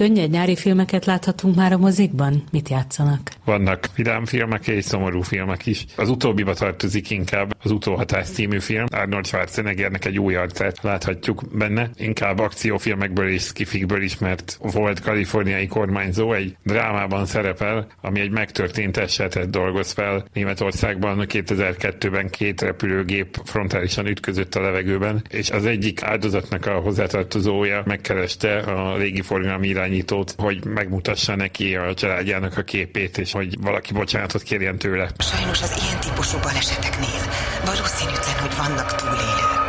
könnyed nyári filmeket láthatunk már a mozikban? Mit játszanak? Vannak filmek és szomorú filmek is. Az utóbbiba tartozik inkább az Utóhatás című film. Arnold Schwarzeneggernek egy új arcát láthatjuk benne. Inkább akciófilmekből és skifikből ismert volt kaliforniai kormányzó egy drámában szerepel, ami egy megtörtént esetet dolgoz fel. Németországban 2002-ben két repülőgép frontálisan ütközött a levegőben, és az egyik áldozatnak a hozzátartozója megkereste a légiforgalmi irányítót, hogy megmutassa neki a családjának a képét, és hogy valaki bocsánatot kérjen tőle. Sajnos az ilyen típusú baleseteknél valószínűtlen, hogy vannak túlélők.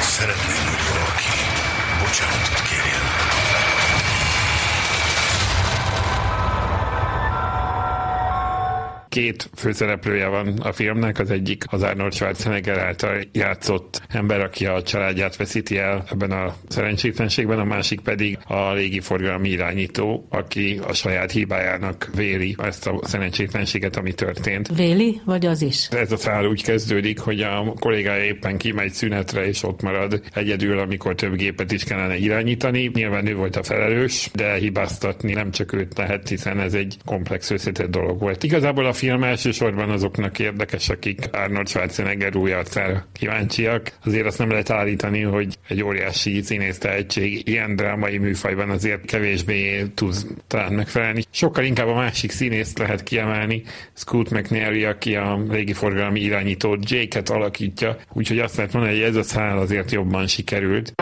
Szeretném, hogy valaki bocsánatot kérjen. Két főszereplője van a filmnek, az egyik az Arnold Schwarzenegger által játszott ember, aki a családját veszíti el ebben a szerencsétlenségben, a másik pedig a légiforgalmi irányító, aki a saját hibájának véli ezt a szerencsétlenséget, ami történt. Véli, vagy az is? Ez a szál úgy kezdődik, hogy a kollégája éppen kimegy szünetre, és ott marad egyedül, amikor több gépet is kellene irányítani. Nyilván ő volt a felelős, de hibáztatni nem csak őt lehet, hiszen ez egy komplex összetett dolog volt. Igazából a film elsősorban azoknak érdekes, akik Arnold Schwarzenegger új arcára kíváncsiak. Azért azt nem lehet állítani, hogy egy óriási színész tehetség ilyen drámai műfajban azért kevésbé tud talán megfelelni. Sokkal inkább a másik színészt lehet kiemelni, Scoot McNairy, aki a légiforgalmi irányító Jake-et alakítja, úgyhogy azt lehet mondani, hogy ez a szál azért jobban sikerült.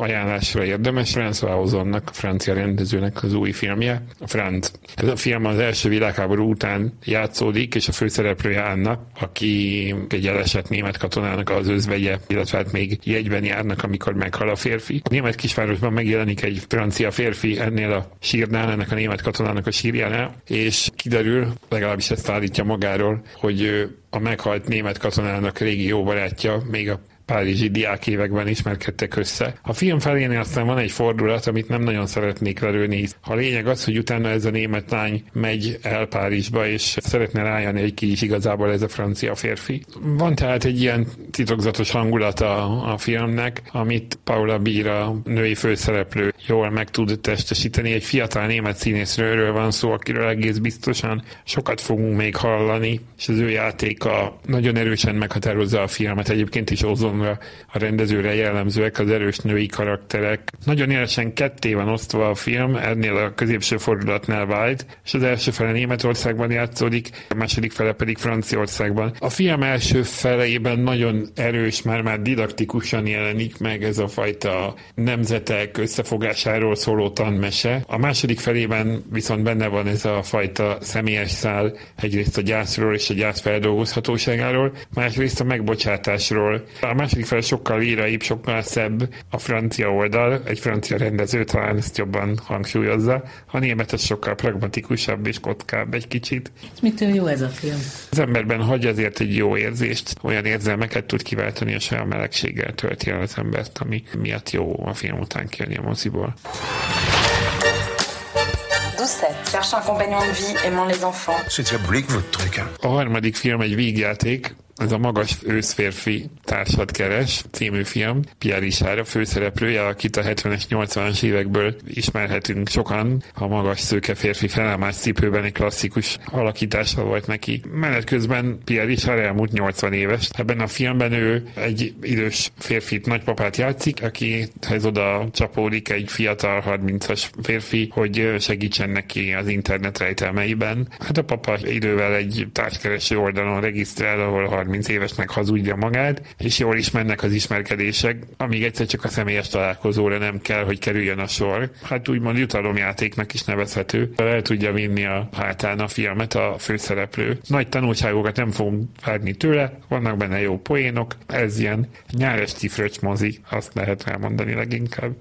Ajánlásra érdemes. François Ozonnak, a francia rendezőnek az új filmje, a Franz. Ez a film az első világháború után játszódik, és a főszereplője Anna, aki egy elesett német katonának az özvegye, illetve hát még jegyben járnak, amikor meghal a férfi. A német kisvárosban megjelenik egy francia férfi ennél a sírnál, ennek a német katonának a sírjánál, és kiderül, legalábbis ezt állítja magáról, hogy a meghalt német katonának régi jó barátja, még a párizsi diákévekben ismerkedtek össze. A film felénél aztán van egy fordulat, amit nem nagyon szeretnék lelőni. A lényeg az, hogy utána ez a német lány megy el Párizsba, és szeretne rájönni, hogy ki is igazából ez a francia férfi. Van tehát egy ilyen titokzatos hangulata a filmnek, amit Paula Bira, női főszereplő jól meg tud testesíteni. Egy fiatal német színészről van szó, akiről egész biztosan sokat fogunk még hallani, és az ő játéka nagyon erősen meghatározza a filmet. Egyébként is Ozon számomra a rendezőre jellemzőek az erős női karakterek. Nagyon élesen ketté van osztva a film, ennél a középső fordulatnál vált, és az első fele Németországban játszódik, a második fele pedig Franciaországban. A film első felében nagyon erős, már-már didaktikusan jelenik meg ez a fajta nemzetek összefogásáról szóló tanmese. A második felében viszont benne van ez a fajta személyes szál, egyrészt a gyászról és a gyász feldolgozhatóságáról, másrészt a megbocsátásról. A második fel sokkal líraibb, sokkal szebb a francia oldal, egy francia rendező talán ezt jobban hangsúlyozza, a német az sokkal pragmatikusabb és kockább egy kicsit. És mitől jó ez a film? Az emberben hagy azért egy jó érzést, olyan érzelmeket tud kiváltani, és olyan melegséggel tölti el az embert, ami miatt jó a film után kijönni a moziból. cherche un compagnon de vie aimant les enfants. C'est diabolique votre truc. A harmadik film egy vígjáték, ez a magas őszférfi társat keres című film. Pierre Richard a főszereplője, akit a 70-es, 80-as évekből ismerhetünk sokan. A magas szőke férfi felállás cipőben egy klasszikus alakítása volt neki. Menet közben Pierre Richard elmúlt 80 éves. Ebben a filmben ő egy idős férfit, nagypapát játszik, akihez oda csapódik egy fiatal 30-as férfi, hogy segítsen neki az internet rejtelmeiben. Hát a papa idővel egy társkereső oldalon regisztrál, ahol 30 évesnek hazudja magát, és jól is mennek az ismerkedések, amíg egyszer csak a személyes találkozóra nem kell, hogy kerüljön a sor. Hát úgymond jutalomjátéknak is nevezhető. El tudja vinni a hátán a filmet a főszereplő. Nagy tanulságokat nem fogunk várni tőle, vannak benne jó poénok, ez ilyen nyáres fröccs mozi, azt lehet elmondani leginkább.